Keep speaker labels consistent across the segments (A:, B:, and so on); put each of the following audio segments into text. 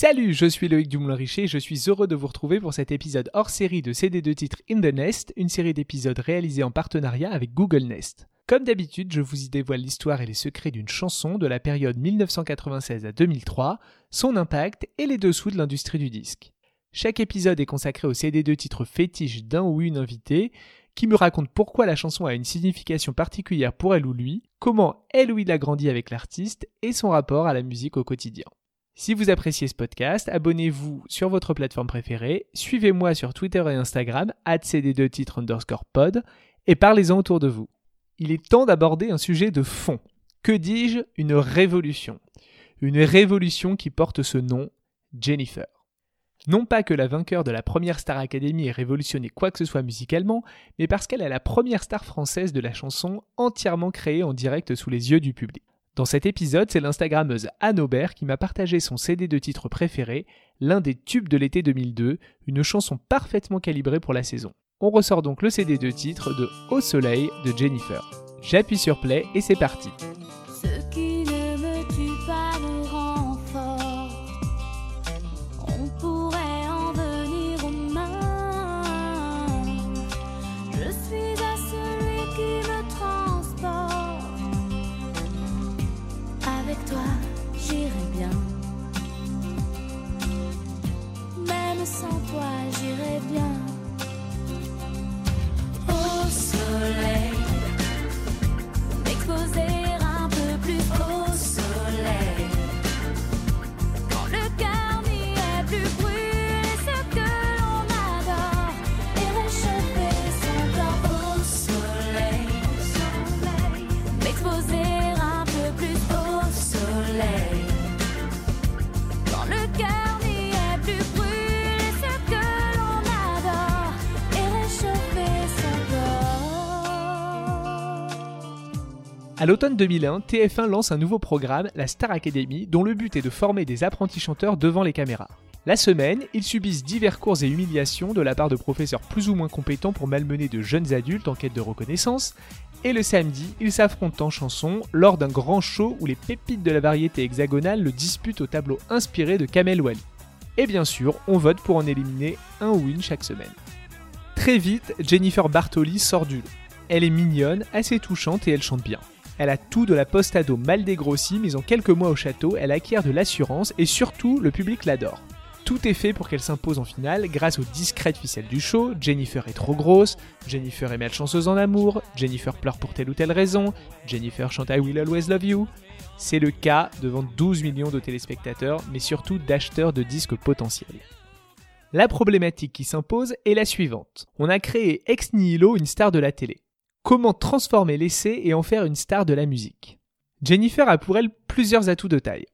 A: Salut, je suis Loïc Dumoulin-Richer et je suis heureux de vous retrouver pour cet épisode hors série de CD de titres In the Nest, une série d'épisodes réalisés en partenariat avec Google Nest. Comme d'habitude, je vous y dévoile l'histoire et les secrets d'une chanson de la période 1996 à 2003, son impact et les dessous de l'industrie du disque. Chaque épisode est consacré au CD de titres fétiche d'un ou une invitée qui me raconte pourquoi la chanson a une signification particulière pour elle ou lui, comment elle ou il a grandi avec l'artiste et son rapport à la musique au quotidien. Si vous appréciez ce podcast, abonnez-vous sur votre plateforme préférée, suivez-moi sur Twitter et Instagram, cd2 titres underscore pod, et parlez-en autour de vous. Il est temps d'aborder un sujet de fond. Que dis-je? Une révolution. Une révolution qui porte ce nom, Jennifer. Non pas que la vainqueur de la première Star Academy ait révolutionné quoi que ce soit musicalement, mais parce qu'elle est la première star française de la chanson entièrement créée en direct sous les yeux du public. Dans cet épisode, c'est l'Instagrammeuse Anne Aubert qui m'a partagé son CD de titre préféré, l'un des tubes de l'été 2002, une chanson parfaitement calibrée pour la saison. On ressort donc le CD de titre de Au soleil de Jennifer. J'appuie sur play et c'est parti. À l'automne 2001, TF1 lance un nouveau programme, la Star Academy, dont le but est de former des apprentis chanteurs devant les caméras. La semaine, ils subissent divers cours et humiliations de la part de professeurs plus ou moins compétents pour malmener de jeunes adultes en quête de reconnaissance, et le samedi, ils s'affrontent en chanson lors d'un grand show où les pépites de la variété hexagonale le disputent au tableau inspiré de Kamel Wally. Et bien sûr, on vote pour en éliminer un ou une chaque semaine. Très vite, Jennifer Bartoli sort du lot. Elle est mignonne, assez touchante et elle chante bien. Elle a tout de la post-ado mal dégrossie, mais en quelques mois au château, elle acquiert de l'assurance et surtout, le public l'adore. Tout est fait pour qu'elle s'impose en finale grâce aux discrètes ficelles du show. Jennifer est trop grosse, Jennifer est chanceuse en amour, Jennifer pleure pour telle ou telle raison, Jennifer chante I Will Always Love You. C'est le cas devant 12 millions de téléspectateurs, mais surtout d'acheteurs de disques potentiels. La problématique qui s'impose est la suivante. On a créé ex nihilo une star de la télé. Comment transformer l'essai et en faire une star de la musique Jennifer a pour elle plusieurs atouts de taille.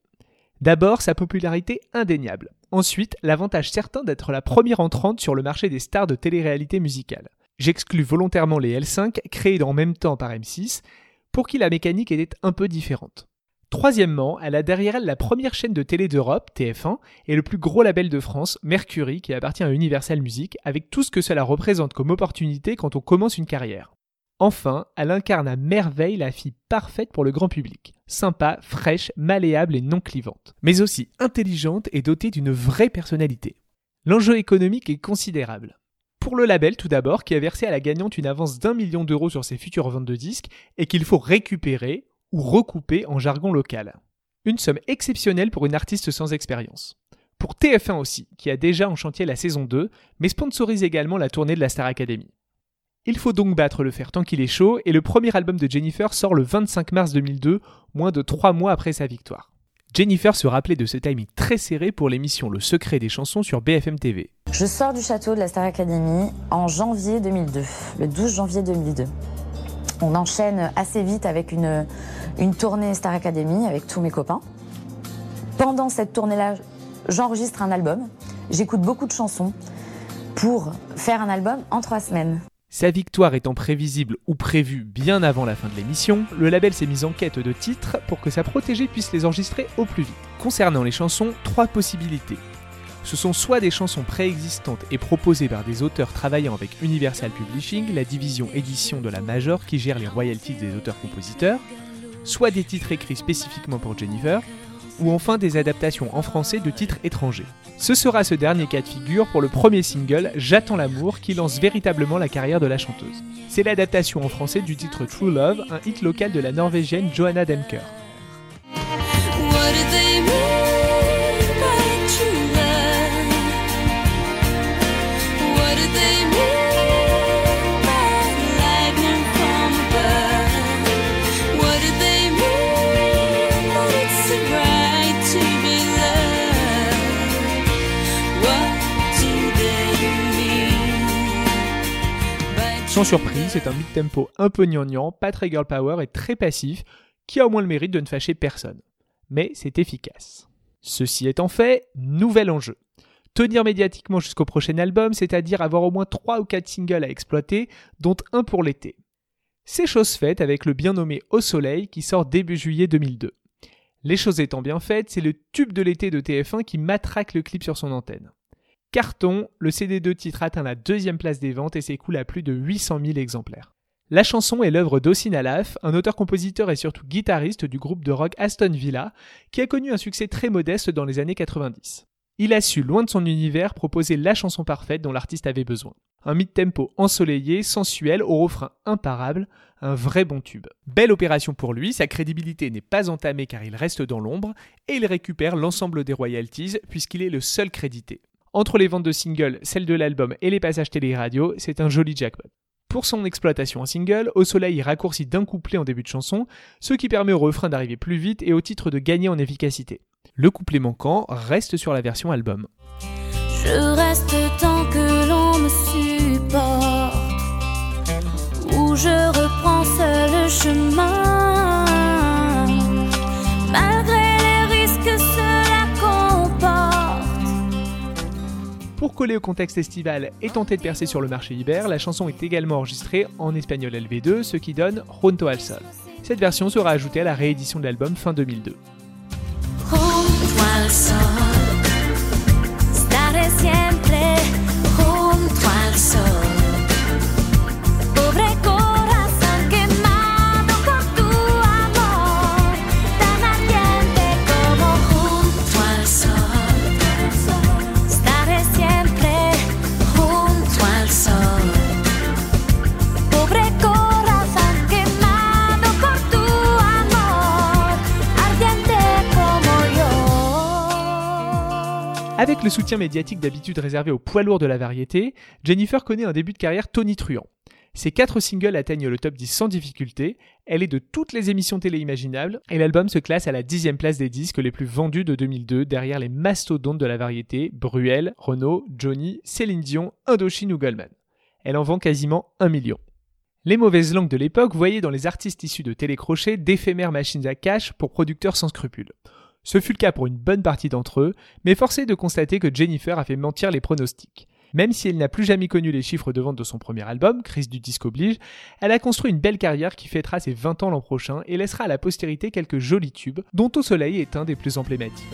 A: D'abord, sa popularité indéniable. Ensuite, l'avantage certain d'être la première entrante sur le marché des stars de télé-réalité musicale. J'exclus volontairement les L5, créés en même temps par M6, pour qui la mécanique était un peu différente. Troisièmement, elle a derrière elle la première chaîne de télé d'Europe, TF1, et le plus gros label de France, Mercury, qui appartient à Universal Music, avec tout ce que cela représente comme opportunité quand on commence une carrière. Enfin, elle incarne à merveille la fille parfaite pour le grand public. Sympa, fraîche, malléable et non clivante. Mais aussi intelligente et dotée d'une vraie personnalité. L'enjeu économique est considérable. Pour le label tout d'abord, qui a versé à la gagnante une avance d'un million d'euros sur ses futures ventes de disques et qu'il faut récupérer ou recouper en jargon local. Une somme exceptionnelle pour une artiste sans expérience. Pour TF1 aussi, qui a déjà en chantier la saison 2, mais sponsorise également la tournée de la Star Academy. Il faut donc battre le fer tant qu'il est chaud, et le premier album de Jennifer sort le 25 mars 2002, moins de 3 mois après sa victoire. Jennifer se rappelait de ce timing très serré pour l'émission Le secret des chansons sur BFM TV.
B: Je sors du château de la Star Academy en janvier 2002, le 12 janvier 2002. On enchaîne assez vite avec une, une tournée Star Academy avec tous mes copains. Pendant cette tournée-là, j'enregistre un album, j'écoute beaucoup de chansons pour faire un album en trois semaines.
A: Sa victoire étant prévisible ou prévue bien avant la fin de l'émission, le label s'est mis en quête de titres pour que sa protégée puisse les enregistrer au plus vite. Concernant les chansons, trois possibilités. Ce sont soit des chansons préexistantes et proposées par des auteurs travaillant avec Universal Publishing, la division édition de la Major qui gère les royalties des auteurs-compositeurs, soit des titres écrits spécifiquement pour Jennifer, ou enfin des adaptations en français de titres étrangers. Ce sera ce dernier cas de figure pour le premier single J'attends l'amour qui lance véritablement la carrière de la chanteuse. C'est l'adaptation en français du titre True Love, un hit local de la norvégienne Johanna Demker. Sans surprise, c'est un mid-tempo un peu gnangnan, pas très girl power et très passif, qui a au moins le mérite de ne fâcher personne. Mais c'est efficace. Ceci étant fait, nouvel enjeu. Tenir médiatiquement jusqu'au prochain album, c'est-à-dire avoir au moins 3 ou 4 singles à exploiter, dont un pour l'été. C'est chose faite avec le bien nommé Au Soleil qui sort début juillet 2002. Les choses étant bien faites, c'est le tube de l'été de TF1 qui matraque le clip sur son antenne. Carton, le CD2 titre atteint la deuxième place des ventes et s'écoule à plus de 800 000 exemplaires. La chanson est l'œuvre d'Ossin Alaf, un auteur-compositeur et surtout guitariste du groupe de rock Aston Villa, qui a connu un succès très modeste dans les années 90. Il a su, loin de son univers, proposer la chanson parfaite dont l'artiste avait besoin. Un mid-tempo ensoleillé, sensuel, au refrain imparable, un vrai bon tube. Belle opération pour lui, sa crédibilité n'est pas entamée car il reste dans l'ombre, et il récupère l'ensemble des royalties puisqu'il est le seul crédité. Entre les ventes de singles, celles de l'album et les passages télé-radio, c'est un joli jackpot. Pour son exploitation en single, Au Soleil raccourcit d'un couplet en début de chanson, ce qui permet au refrain d'arriver plus vite et au titre de gagner en efficacité. Le couplet manquant reste sur la version album. Coller au contexte estival et tenter de percer sur le marché hiver, la chanson est également enregistrée en espagnol LV2, ce qui donne Junto al Sol. Cette version sera ajoutée à la réédition de l'album fin 2002. Avec le soutien médiatique d'habitude réservé aux poids lourds de la variété, Jennifer connaît un début de carrière tonitruant. Ses quatre singles atteignent le top 10 sans difficulté, elle est de toutes les émissions télé imaginables, et l'album se classe à la dixième place des disques les plus vendus de 2002 derrière les mastodontes de la variété, Bruel, Renault, Johnny, Céline Dion, Indochine ou Goldman. Elle en vend quasiment un million. Les mauvaises langues de l'époque voyaient dans les artistes issus de télécrochets d'éphémères machines à cash pour producteurs sans scrupules. Ce fut le cas pour une bonne partie d'entre eux, mais forcé est de constater que Jennifer a fait mentir les pronostics. Même si elle n'a plus jamais connu les chiffres de vente de son premier album, Crise du disque oblige, elle a construit une belle carrière qui fêtera ses 20 ans l'an prochain et laissera à la postérité quelques jolis tubes, dont Au Soleil est un des plus emblématiques.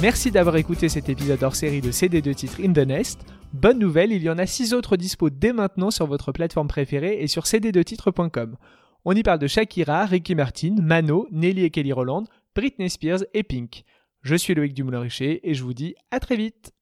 A: Merci d'avoir écouté cet épisode hors série de CD de titres In the Nest. Bonne nouvelle, il y en a 6 autres dispo dès maintenant sur votre plateforme préférée et sur cd2titres.com. On y parle de Shakira, Ricky Martin, Mano, Nelly et Kelly Roland, Britney Spears et Pink. Je suis Loïc Dumoulin-Richer et je vous dis à très vite